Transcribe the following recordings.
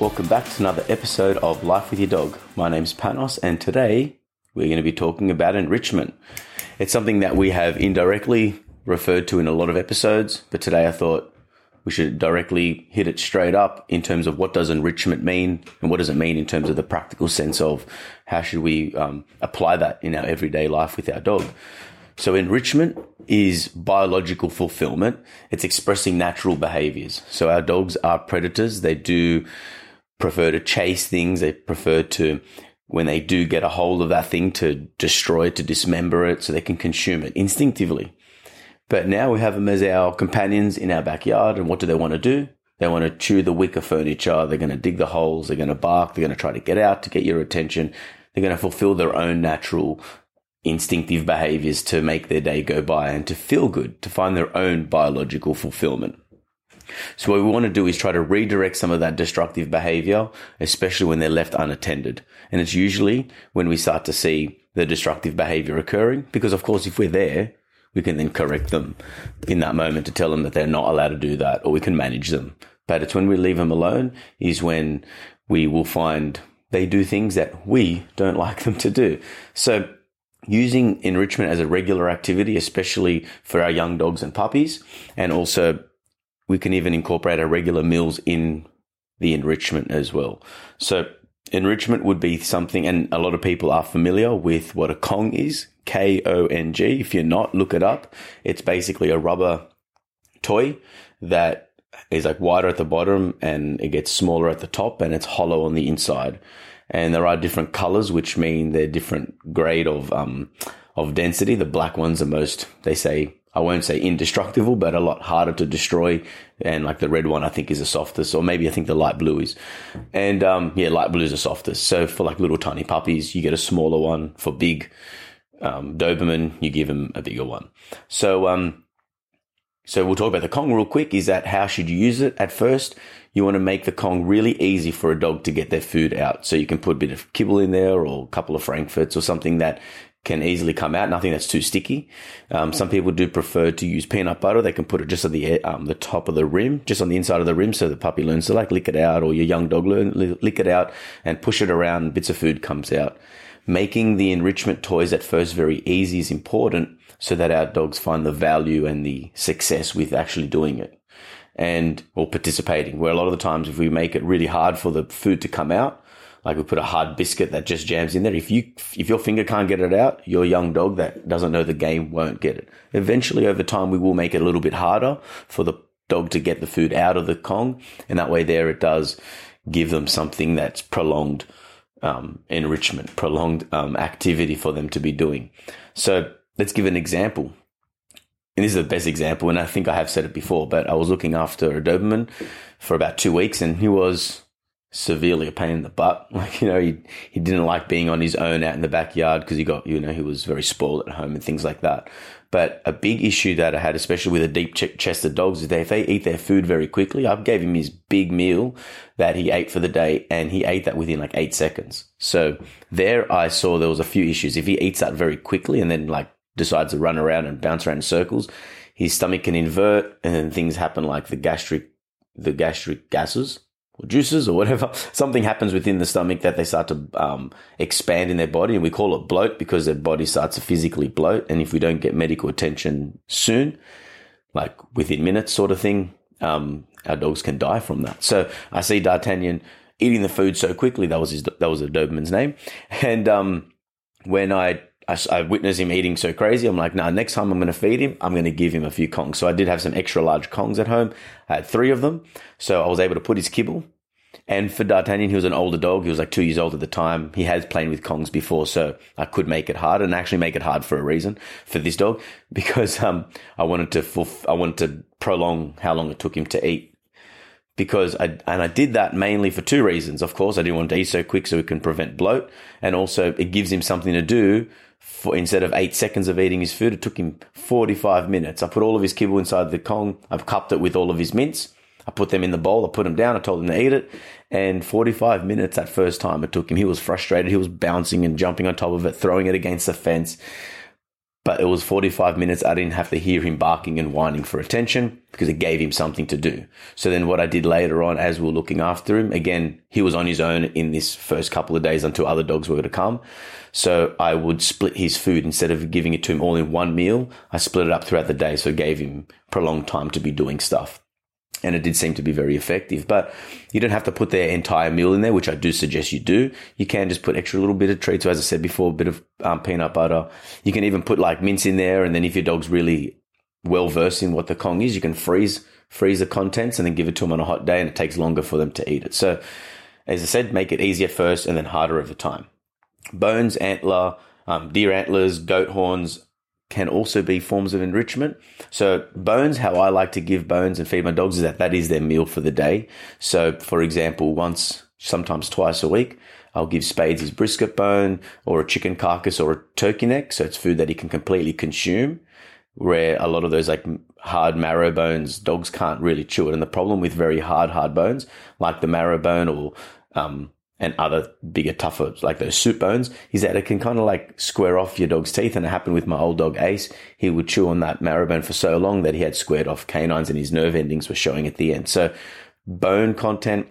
Welcome back to another episode of Life with Your Dog. My name's Panos, and today we're going to be talking about enrichment. It's something that we have indirectly referred to in a lot of episodes, but today I thought we should directly hit it straight up in terms of what does enrichment mean and what does it mean in terms of the practical sense of how should we um, apply that in our everyday life with our dog. So enrichment is biological fulfillment. It's expressing natural behaviors. So our dogs are predators. They do prefer to chase things. They prefer to, when they do get a hold of that thing, to destroy it, to dismember it so they can consume it instinctively. But now we have them as our companions in our backyard. And what do they want to do? They want to chew the wicker furniture. They're going to dig the holes. They're going to bark. They're going to try to get out to get your attention. They're going to fulfill their own natural instinctive behaviors to make their day go by and to feel good, to find their own biological fulfillment. So what we want to do is try to redirect some of that destructive behavior, especially when they're left unattended. And it's usually when we start to see the destructive behavior occurring, because of course, if we're there, we can then correct them in that moment to tell them that they're not allowed to do that, or we can manage them. But it's when we leave them alone is when we will find they do things that we don't like them to do. So using enrichment as a regular activity, especially for our young dogs and puppies, and also we can even incorporate our regular meals in the enrichment as well. So enrichment would be something, and a lot of people are familiar with what a Kong is. K O N G. If you're not, look it up. It's basically a rubber toy that is like wider at the bottom and it gets smaller at the top and it's hollow on the inside. And there are different colors, which mean they're different grade of, um, of density. The black ones are most, they say, I won't say indestructible, but a lot harder to destroy. And like the red one, I think is the softest, or maybe I think the light blue is. And um, yeah, light blue is the softest. So for like little tiny puppies, you get a smaller one. For big um, Doberman, you give them a bigger one. So um, so we'll talk about the Kong real quick. Is that how should you use it at first? You want to make the Kong really easy for a dog to get their food out. So you can put a bit of kibble in there or a couple of Frankfurts or something that can easily come out. Nothing that's too sticky. Um, some people do prefer to use peanut butter. They can put it just at the um, the top of the rim, just on the inside of the rim, so the puppy learns to like lick it out, or your young dog learn lick it out and push it around. Bits of food comes out. Making the enrichment toys at first very easy is important, so that our dogs find the value and the success with actually doing it and or participating. Where a lot of the times, if we make it really hard for the food to come out, like we put a hard biscuit that just jams in there. If you, if your finger can't get it out, your young dog that doesn't know the game won't get it. Eventually over time, we will make it a little bit harder for the dog to get the food out of the Kong. And that way there it does give them something that's prolonged, um, enrichment, prolonged, um, activity for them to be doing. So let's give an example. And this is the best example, and I think I have said it before, but I was looking after a Doberman for about two weeks and he was severely a pain in the butt. Like, you know, he, he didn't like being on his own out in the backyard because he got, you know, he was very spoiled at home and things like that. But a big issue that I had, especially with the deep chested dogs, is that if they eat their food very quickly, I gave him his big meal that he ate for the day and he ate that within like eight seconds. So there I saw there was a few issues. If he eats that very quickly and then like decides to run around and bounce around in circles, his stomach can invert and then things happen like the gastric, the gastric gases or juices or whatever, something happens within the stomach that they start to um, expand in their body. And we call it bloat because their body starts to physically bloat. And if we don't get medical attention soon, like within minutes sort of thing, um, our dogs can die from that. So I see D'Artagnan eating the food so quickly. That was his, that was a Doberman's name. And, um, when I I, I witnessed him eating so crazy. I'm like, nah, next time I'm going to feed him, I'm going to give him a few Kongs. So I did have some extra large Kongs at home. I had three of them. So I was able to put his kibble. And for D'Artagnan, he was an older dog. He was like two years old at the time. He has played with Kongs before, so I could make it hard and actually make it hard for a reason for this dog because um, I wanted to fulf- I wanted to prolong how long it took him to eat because I, and I did that mainly for two reasons. Of course, I didn't want to eat so quick so we can prevent bloat. And also it gives him something to do for instead of eight seconds of eating his food, it took him 45 minutes. I put all of his kibble inside the Kong. I've cupped it with all of his mince. I put them in the bowl. I put them down. I told him to eat it. And 45 minutes that first time it took him. He was frustrated. He was bouncing and jumping on top of it, throwing it against the fence but it was 45 minutes. I didn't have to hear him barking and whining for attention because it gave him something to do. So then what I did later on as we were looking after him, again, he was on his own in this first couple of days until other dogs were to come. So I would split his food instead of giving it to him all in one meal. I split it up throughout the day. So it gave him prolonged time to be doing stuff and it did seem to be very effective. But you don't have to put their entire meal in there, which I do suggest you do. You can just put extra little bit of treats. So as I said before, a bit of um, peanut butter. You can even put like mince in there, and then if your dog's really well versed in what the Kong is, you can freeze freeze the contents and then give it to them on a hot day, and it takes longer for them to eat it. So as I said, make it easier first and then harder over time. Bones, antler, um, deer antlers, goat horns, can also be forms of enrichment. So bones, how I like to give bones and feed my dogs is that that is their meal for the day. So for example, once, sometimes twice a week, I'll give Spades his brisket bone or a chicken carcass or a turkey neck. So it's food that he can completely consume where a lot of those like hard marrow bones, dogs can't really chew it. And the problem with very hard, hard bones, like the marrow bone or, um, and other bigger, tougher, like those soup bones, is that it can kind of like square off your dog's teeth. And it happened with my old dog Ace. He would chew on that marrow bone for so long that he had squared off canines and his nerve endings were showing at the end. So bone content,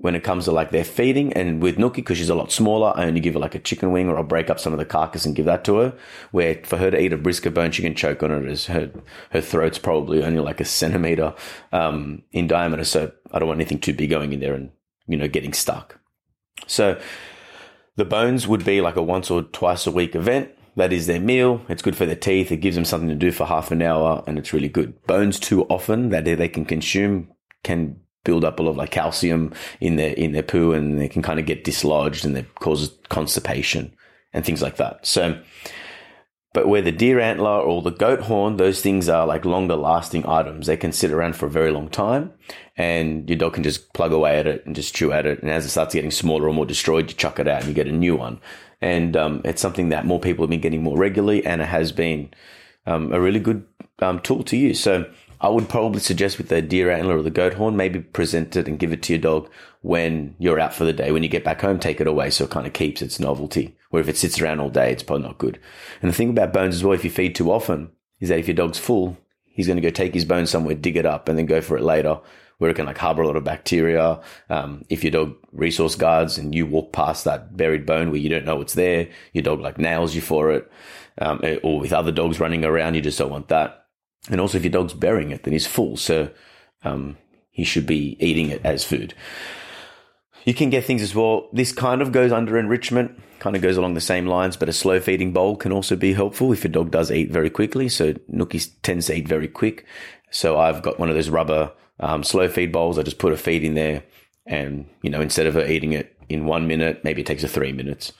when it comes to like their feeding and with Nookie, because she's a lot smaller, I only give her like a chicken wing or I'll break up some of the carcass and give that to her. Where for her to eat a brisket bone, she can choke on it as her, her throat's probably only like a centimeter, um, in diameter. So I don't want anything too big going in there and, you know, getting stuck. So the bones would be like a once or twice a week event. That is their meal. It's good for their teeth. It gives them something to do for half an hour and it's really good. Bones too often that they can consume can build up a lot of like calcium in their, in their poo and they can kind of get dislodged and it causes constipation and things like that. So but where the deer antler or the goat horn, those things are like longer lasting items. They can sit around for a very long time and your dog can just plug away at it and just chew at it. And as it starts getting smaller or more destroyed, you chuck it out and you get a new one. And um, it's something that more people have been getting more regularly and it has been um, a really good um, tool to use. So I would probably suggest with the deer antler or the goat horn, maybe present it and give it to your dog when you're out for the day. When you get back home, take it away so it kind of keeps its novelty. Where if it sits around all day, it's probably not good. And the thing about bones as well, if you feed too often, is that if your dog's full, he's going to go take his bone somewhere, dig it up, and then go for it later, where it can like harbor a lot of bacteria. Um, if your dog resource guards and you walk past that buried bone where you don't know it's there, your dog like nails you for it. Um, eh, or with other dogs running around, you just don't want that. And also, if your dog's burying it, then he's full, so um, he should be eating it as food. You can get things as well. This kind of goes under enrichment, kind of goes along the same lines, but a slow feeding bowl can also be helpful if your dog does eat very quickly. So Nookie tends to eat very quick. So I've got one of those rubber um, slow feed bowls. I just put a feed in there, and you know, instead of her eating it in one minute, maybe it takes her three minutes.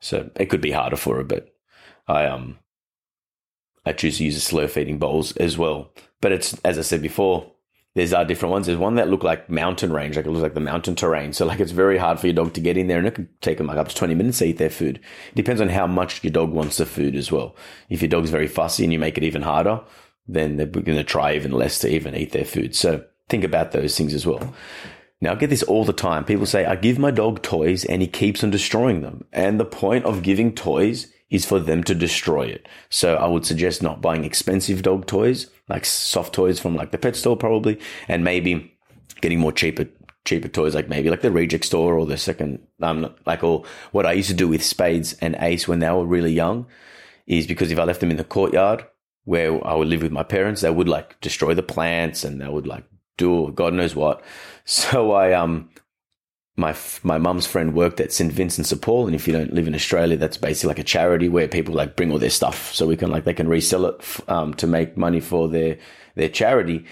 So it could be harder for her, but I um I choose to use the slow feeding bowls as well. But it's as I said before, there's uh, different ones. There's one that look like mountain range, like it looks like the mountain terrain. So like it's very hard for your dog to get in there, and it can take them like up to 20 minutes to eat their food. It depends on how much your dog wants the food as well. If your dog's very fussy and you make it even harder, then they're going to try even less to even eat their food. So think about those things as well. Now, I get this all the time. People say, I give my dog toys and he keeps on destroying them. And the point of giving toys is for them to destroy it. So I would suggest not buying expensive dog toys, like soft toys from like the pet store probably, and maybe getting more cheaper cheaper toys like maybe like the reject store or the second um like or what I used to do with Spades and Ace when they were really young is because if I left them in the courtyard where I would live with my parents, they would like destroy the plants and they would like do God knows what. So I um my my mum's friend worked at St Vincent's de Paul, and if you don't live in Australia, that's basically like a charity where people like bring all their stuff, so we can like they can resell it um, to make money for their their charity.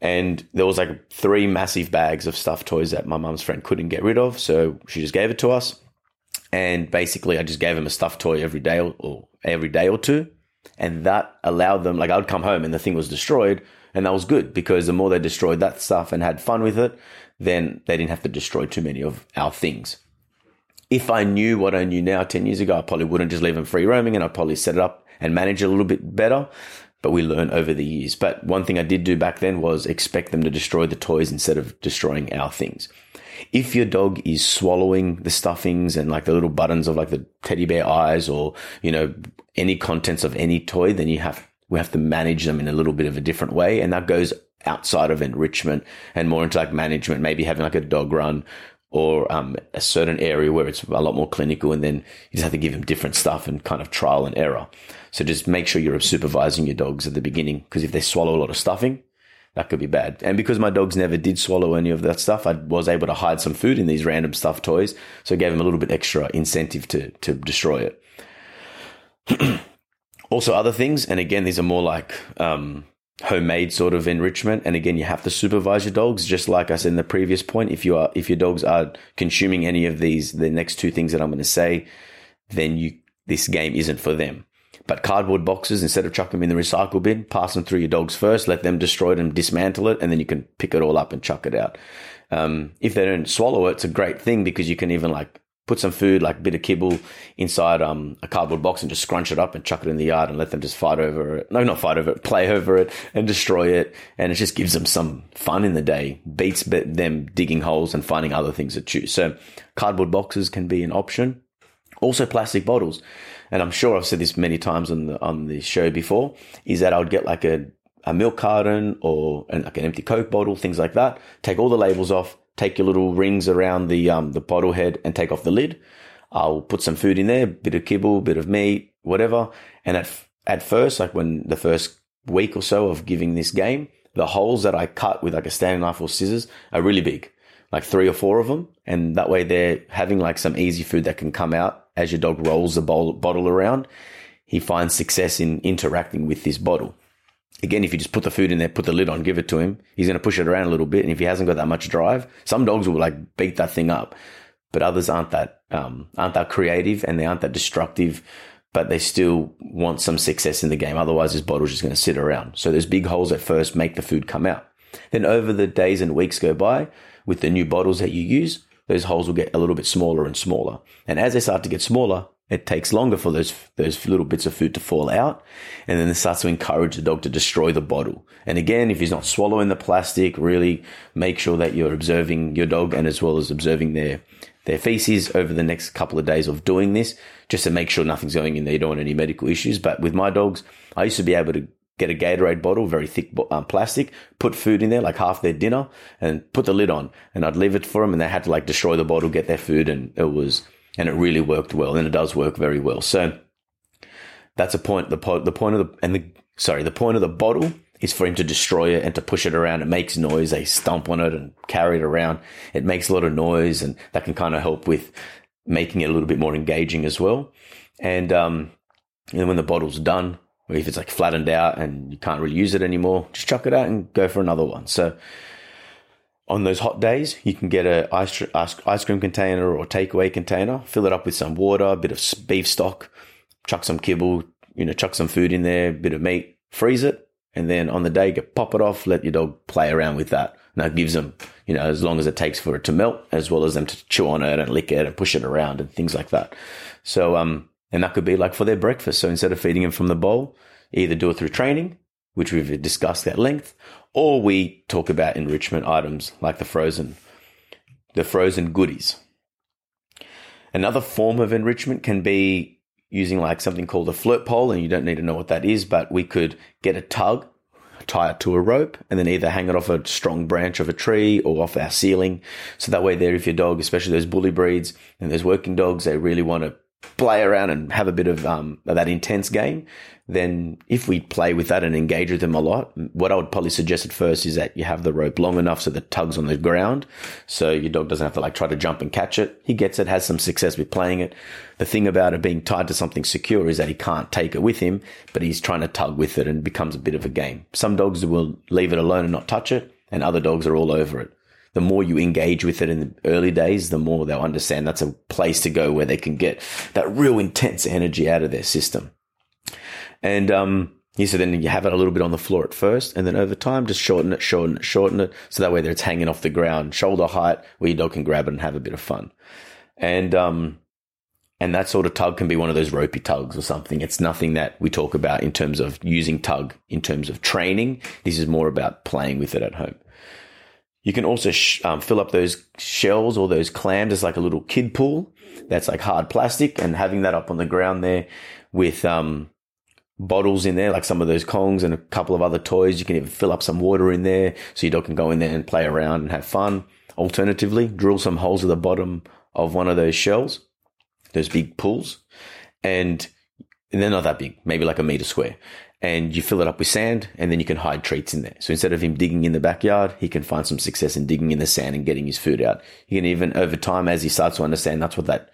And there was like three massive bags of stuffed toys that my mum's friend couldn't get rid of, so she just gave it to us. And basically, I just gave him a stuffed toy every day or, or every day or two, and that allowed them. Like I'd come home and the thing was destroyed, And that was good because the more they destroyed that stuff and had fun with it, then they didn't have to destroy too many of our things. If I knew what I knew now 10 years ago, I probably wouldn't just leave them free roaming and I'd probably set it up and manage it a little bit better. But we learn over the years. But one thing I did do back then was expect them to destroy the toys instead of destroying our things. If your dog is swallowing the stuffings and like the little buttons of like the teddy bear eyes or, you know, any contents of any toy, then you have, we have to manage them in a little bit of a different way. And that goes outside of enrichment and more into like management, maybe having like a dog run or um, a certain area where it's a lot more clinical and then you just have to give them different stuff and kind of trial and error. So just make sure you're supervising your dogs at the beginning because if they swallow a lot of stuffing, that could be bad. And because my dogs never did swallow any of that stuff, I was able to hide some food in these random stuffed toys. So it gave them a little bit extra incentive to, to destroy it. also other things, and again, these are more like, um, homemade sort of enrichment. And again, you have to supervise your dogs, just like I said in the previous point. If you are, if your dogs are consuming any of these, the next two things that I'm going to say, then you, this game isn't for them. But cardboard boxes, instead of chucking them in the recycle bin, pass them through your dogs first, let them destroy it and dismantle it, and then you can pick it all up and chuck it out. Um, if they don't swallow it, it's a great thing because you can even like put some food, like a bit of kibble, inside um, a cardboard box and just scrunch it up and chuck it in the yard and let them just fight over it. No, not fight over it, play over it and destroy it. And it just gives them some fun in the day, beats them digging holes and finding other things to chew. So cardboard boxes can be an option. Also plastic bottles. And I'm sure I've said this many times on the, on the show before, is that I would get like a, a milk carton or an, like an empty Coke bottle, things like that. Take all the labels off, take your little rings around the um, the bottle head and take off the lid. I'll put some food in there, a bit of kibble, bit of meat, whatever. And at at first, like when the first week or so of giving this game, the holes that I cut with like a Stanley knife or scissors are really big, like three or four of them. And that way they're having like some easy food that can come out as your dog rolls the bowl, bottle around. He finds success in interacting with this bottle again, if you just put the food in there, put the lid on, give it to him, he's going to push it around a little bit. And if he hasn't got that much drive, some dogs will like beat that thing up, but others aren't that, um, aren't that creative and they aren't that destructive, but they still want some success in the game. Otherwise, this bottle's just going to sit around. So there's big holes at first, make the food come out. Then over the days and weeks go by with the new bottles that you use, those holes will get a little bit smaller and smaller. And as they start to get smaller, it takes longer for those those little bits of food to fall out, and then it starts to encourage the dog to destroy the bottle. And again, if he's not swallowing the plastic, really make sure that you're observing your dog and as well as observing their their feces over the next couple of days of doing this, just to make sure nothing's going in there. You don't want any medical issues. But with my dogs, I used to be able to get a Gatorade bottle, very thick um, plastic, put food in there, like half their dinner, and put the lid on, and I'd leave it for them, and they had to like destroy the bottle, get their food, and it was and it really worked well, and it does work very well. So that's a point. The point, the point of the and the sorry, the point of the bottle is for him to destroy it and to push it around. It makes noise. They stomp on it and carry it around. It makes a lot of noise, and that can kind of help with making it a little bit more engaging as well. And um, and when the bottle's done, or if it's like flattened out and you can't really use it anymore, just chuck it out and go for another one. So on those hot days, you can get a ice, ice cream container or takeaway container, fill it up with some water, a bit of beef stock, chuck some kibble, you know, chuck some food in there, a bit of meat, freeze it, and then on the day, get pop it off, let your dog play around with that. And that gives them, you know, as long as it takes for it to melt, as well as them to chew on it and lick it and push it around and things like that. So, um, and that could be like for their breakfast. So instead of feeding them from the bowl, either do it through training, which we've discussed at length, or we talk about enrichment items like the frozen, the frozen goodies. Another form of enrichment can be using like something called a flirt pole, and you don't need to know what that is, but we could get a tug, tie it to a rope, and then either hang it off a strong branch of a tree or off our ceiling. So that way, there, if your dog, especially those bully breeds and those working dogs, they really want to play around and have a bit of um, that intense game, then if we play with that and engage with them a lot, what I would probably suggest at first is that you have the rope long enough so the tugs on the ground. So your dog doesn't have to like try to jump and catch it. He gets it, has some success with playing it. The thing about it being tied to something secure is that he can't take it with him, but he's trying to tug with it and it becomes a bit of a game. Some dogs will leave it alone and not touch it, and other dogs are all over it the more you engage with it in the early days, the more they'll understand that's a place to go where they can get that real intense energy out of their system. And um, He said then you have it a little bit on the floor at first, and then over time just shorten it, shorten it, shorten it, so that way it's hanging off the ground, shoulder height, where your dog can grab it and have a bit of fun. And um, and that sort of tug can be one of those ropey tugs or something. It's nothing that we talk about in terms of using tug in terms of training. This is more about playing with it at home. You can also sh- um, fill up those shells or those clams as like a little kid pool. That's like hard plastic and having that up on the ground there with um, bottles in there, like some of those Kongs and a couple of other toys. You can even fill up some water in there so your dog can go in there and play around and have fun. Alternatively, drill some holes at the bottom of one of those shells, those big pools, and, and they're not that big, maybe like a meter square. And you fill it up with sand, and then you can hide treats in there. So instead of him digging in the backyard, he can find some success in digging in the sand and getting his food out. He can even, over time, as he starts to understand that's what that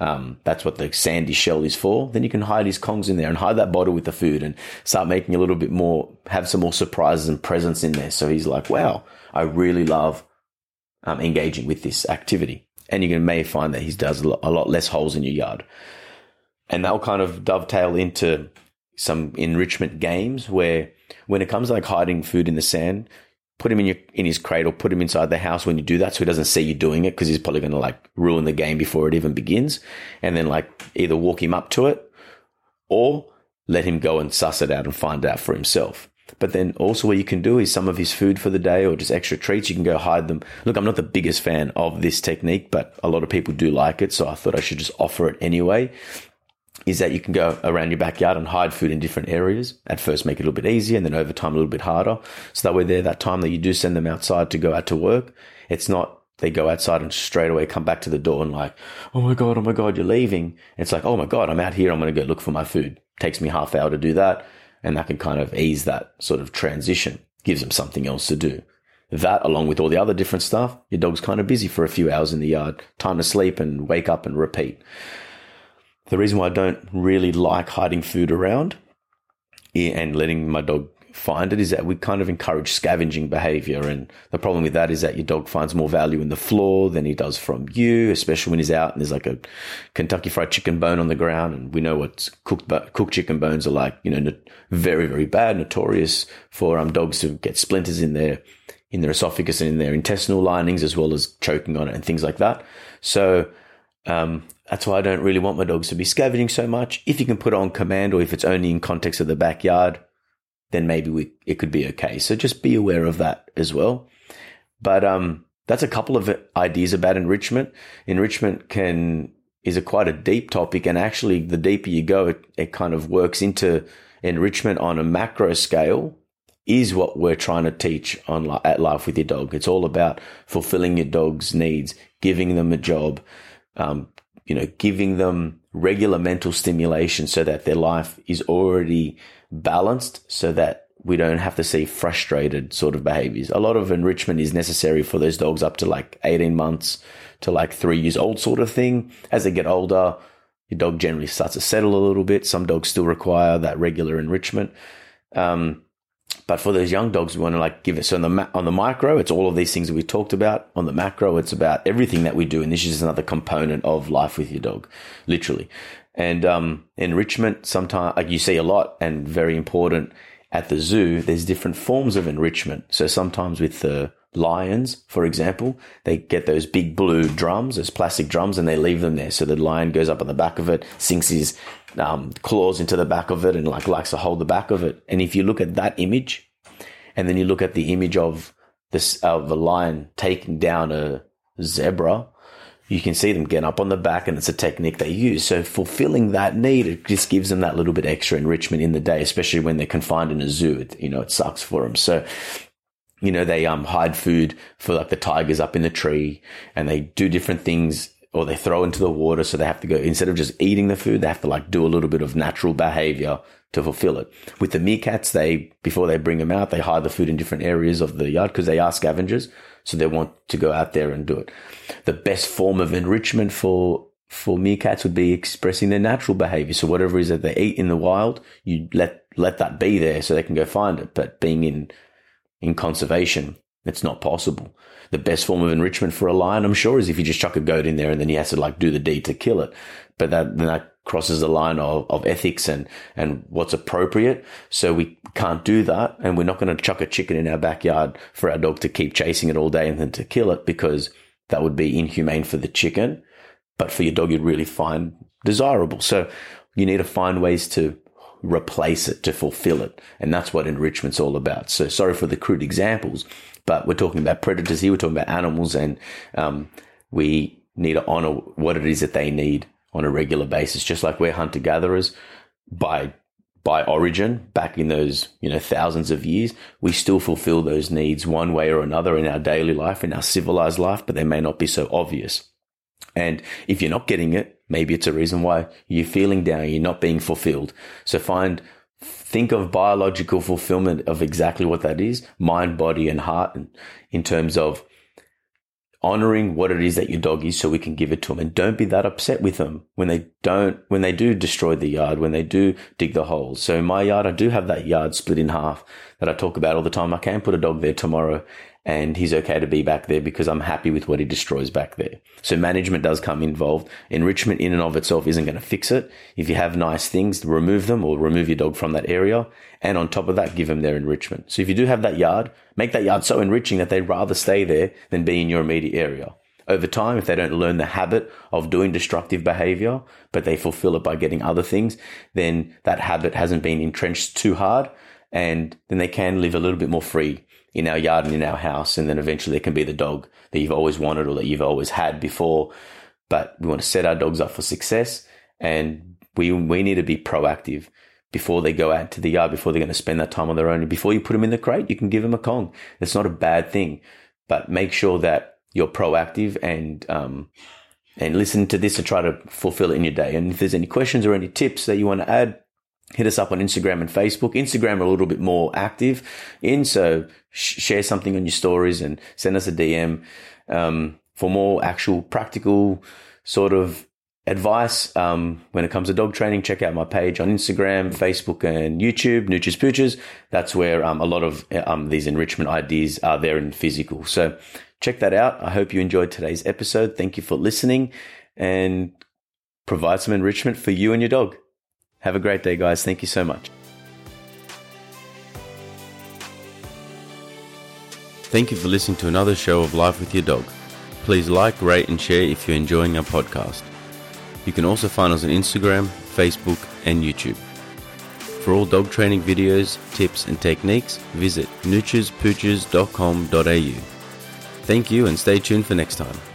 um, that's what the sandy shell is for. Then you can hide his kongs in there and hide that bottle with the food and start making a little bit more, have some more surprises and presents in there. So he's like, wow, I really love um, engaging with this activity. And you may find that he does a lot less holes in your yard. And that'll kind of dovetail into some enrichment games where when it comes to like hiding food in the sand, put him in your in his cradle, put him inside the house when you do that, so he doesn't see you doing it because he's probably going to like ruin the game before it even begins, and then like either walk him up to it or let him go and suss it out and find it out for himself. But then also what you can do is some of his food for the day or just extra treats, you can go hide them. Look, I'm not the biggest fan of this technique, but a lot of people do like it. So I thought I should just offer it anyway is that you can go around your backyard and hide food in different areas. At first, make it a little bit easier, and then over time, a little bit harder. So that way, there, that time that you do send them outside to go out to work, it's not they go outside and straight away come back to the door and like, oh my god, oh my god, you're leaving. It's like, oh my god, I'm out here. I'm going to go look for my food. takes me half hour to do that, and that can kind of ease that sort of transition. Gives them something else to do. That, along with all the other different stuff, your dog's kind of busy for a few hours in the yard. Time to sleep and wake up and repeat. The reason why I don't really like hiding food around and letting my dog find it is that we kind of encourage scavenging behavior. And the problem with that is that your dog finds more value in the floor than he does from you, especially when he's out and there's like a Kentucky fried chicken bone on the ground. And we know what cooked, cooked chicken bones are like, you know, very, very bad, notorious for um, dogs to get splinters in their, in their esophagus and in their intestinal linings, as well as choking on it and things like that. So, um, that's why I don't really want my dogs to be scavenging so much. If you can put it on command or if it's only in context of the backyard, then maybe we, it could be okay. So just be aware of that as well. But, um, that's a couple of ideas about enrichment. Enrichment can, is a quite a deep topic. And actually the deeper you go, it, it kind of works into enrichment on a macro scale is what we're trying to teach on at life with your dog. It's all about fulfilling your dog's needs, giving them a job, um, you know, giving them regular mental stimulation so that their life is already balanced so that we don't have to see frustrated sort of behaviors. A lot of enrichment is necessary for those dogs up to like 18 months to like three years old sort of thing. As they get older, your dog generally starts to settle a little bit. Some dogs still require that regular enrichment. Um, but for those young dogs, we want to like give it. So on the on the micro, it's all of these things that we talked about. On the macro, it's about everything that we do, and this is another component of life with your dog, literally. And um, enrichment, sometimes like you see a lot, and very important at the zoo. There's different forms of enrichment. So sometimes with the lions, for example, they get those big blue drums, those plastic drums, and they leave them there. So the lion goes up on the back of it, sinks his um, claws into the back of it, and like likes to hold the back of it. And if you look at that image, and then you look at the image of this of a lion taking down a zebra, you can see them get up on the back, and it's a technique they use. So fulfilling that need, it just gives them that little bit extra enrichment in the day, especially when they're confined in a zoo. It, you know, it sucks for them. So you know, they um hide food for like the tigers up in the tree and they do different things or they throw into the water. So they have to go instead of just eating the food, they have to like do a little bit of natural behavior to fulfill it. With the meerkats, they, before they bring them out, they hide the food in different areas of the yard because they are scavengers. So they want to go out there and do it. The best form of enrichment for for meerkats would be expressing their natural behavior. So whatever it is that they eat in the wild, you let let that be there so they can go find it. But being in in conservation. It's not possible. The best form of enrichment for a lion, I'm sure, is if you just chuck a goat in there and then he has to like do the deed to kill it. But that, then that crosses the line of, of ethics and, and what's appropriate. So we can't do that. And we're not going to chuck a chicken in our backyard for our dog to keep chasing it all day and then to kill it because that would be inhumane for the chicken. But for your dog, you'd really find desirable. So you need to find ways to replace it to fulfill it. And that's what enrichment's all about. So sorry for the crude examples, but we're talking about predators here. We're talking about animals and, um, we need to honor what it is that they need on a regular basis, just like we're hunter gatherers by by origin back in those you know thousands of years we still fulfill those needs one way or another in our daily life in our civilized life but they may not be so obvious and if you're not getting it maybe it's a reason why you're feeling down you're not being fulfilled so find think of biological fulfillment of exactly what that is mind body and heart—and in terms of honoring what it is that your dog is so we can give it to them and don't be that upset with them when they don't when they do destroy the yard when they do dig the holes. So in my yard i do have that yard split in half that i talk about all the time. I can put a dog there tomorrow and he's okay to be back there because I'm happy with what he destroys back there. So management does come involved. Enrichment in and of itself isn't going to fix it. If you have nice things, remove them or remove your dog from that area. And on top of that, give them their enrichment. So if you do have that yard, make that yard so enriching that they'd rather stay there than be in your immediate area. Over time, if they don't learn the habit of doing destructive behavior, but they fulfill it by getting other things, then that habit hasn't been entrenched too hard and then they can live a little bit more free in our yard and in our house. And then eventually it can be the dog that you've always wanted or that you've always had before. But we want to set our dogs up for success and we, we need to be proactive before they go out to the yard, before they're going to spend that time on their own. Before you put them in the crate, you can give them a Kong. It's not a bad thing, but make sure that you're proactive and, um, and listen to this and try to fulfill it in your day. And if there's any questions or any tips that you want to add, hit us up on Instagram and Facebook. Instagram are a little bit more active in, so sh- share something on your stories and send us a DM um, for more actual practical sort of advice um, when it comes to dog training. Check out my page on Instagram, Facebook, and YouTube, Nooches Pooches. That's where um, a lot of um, these enrichment ideas are there in physical. So check that out. I hope you enjoyed today's episode. Thank you for listening and provide some enrichment for you and your dog. Have a great day, guys. Thank you so much. Thank you for listening to another show of Life with Your Dog. Please like, rate, and share if you're enjoying our podcast. You can also find us on Instagram, Facebook, and YouTube. For all dog training videos, tips, and techniques, visit noochespooches.com.au. Thank you and stay tuned for next time.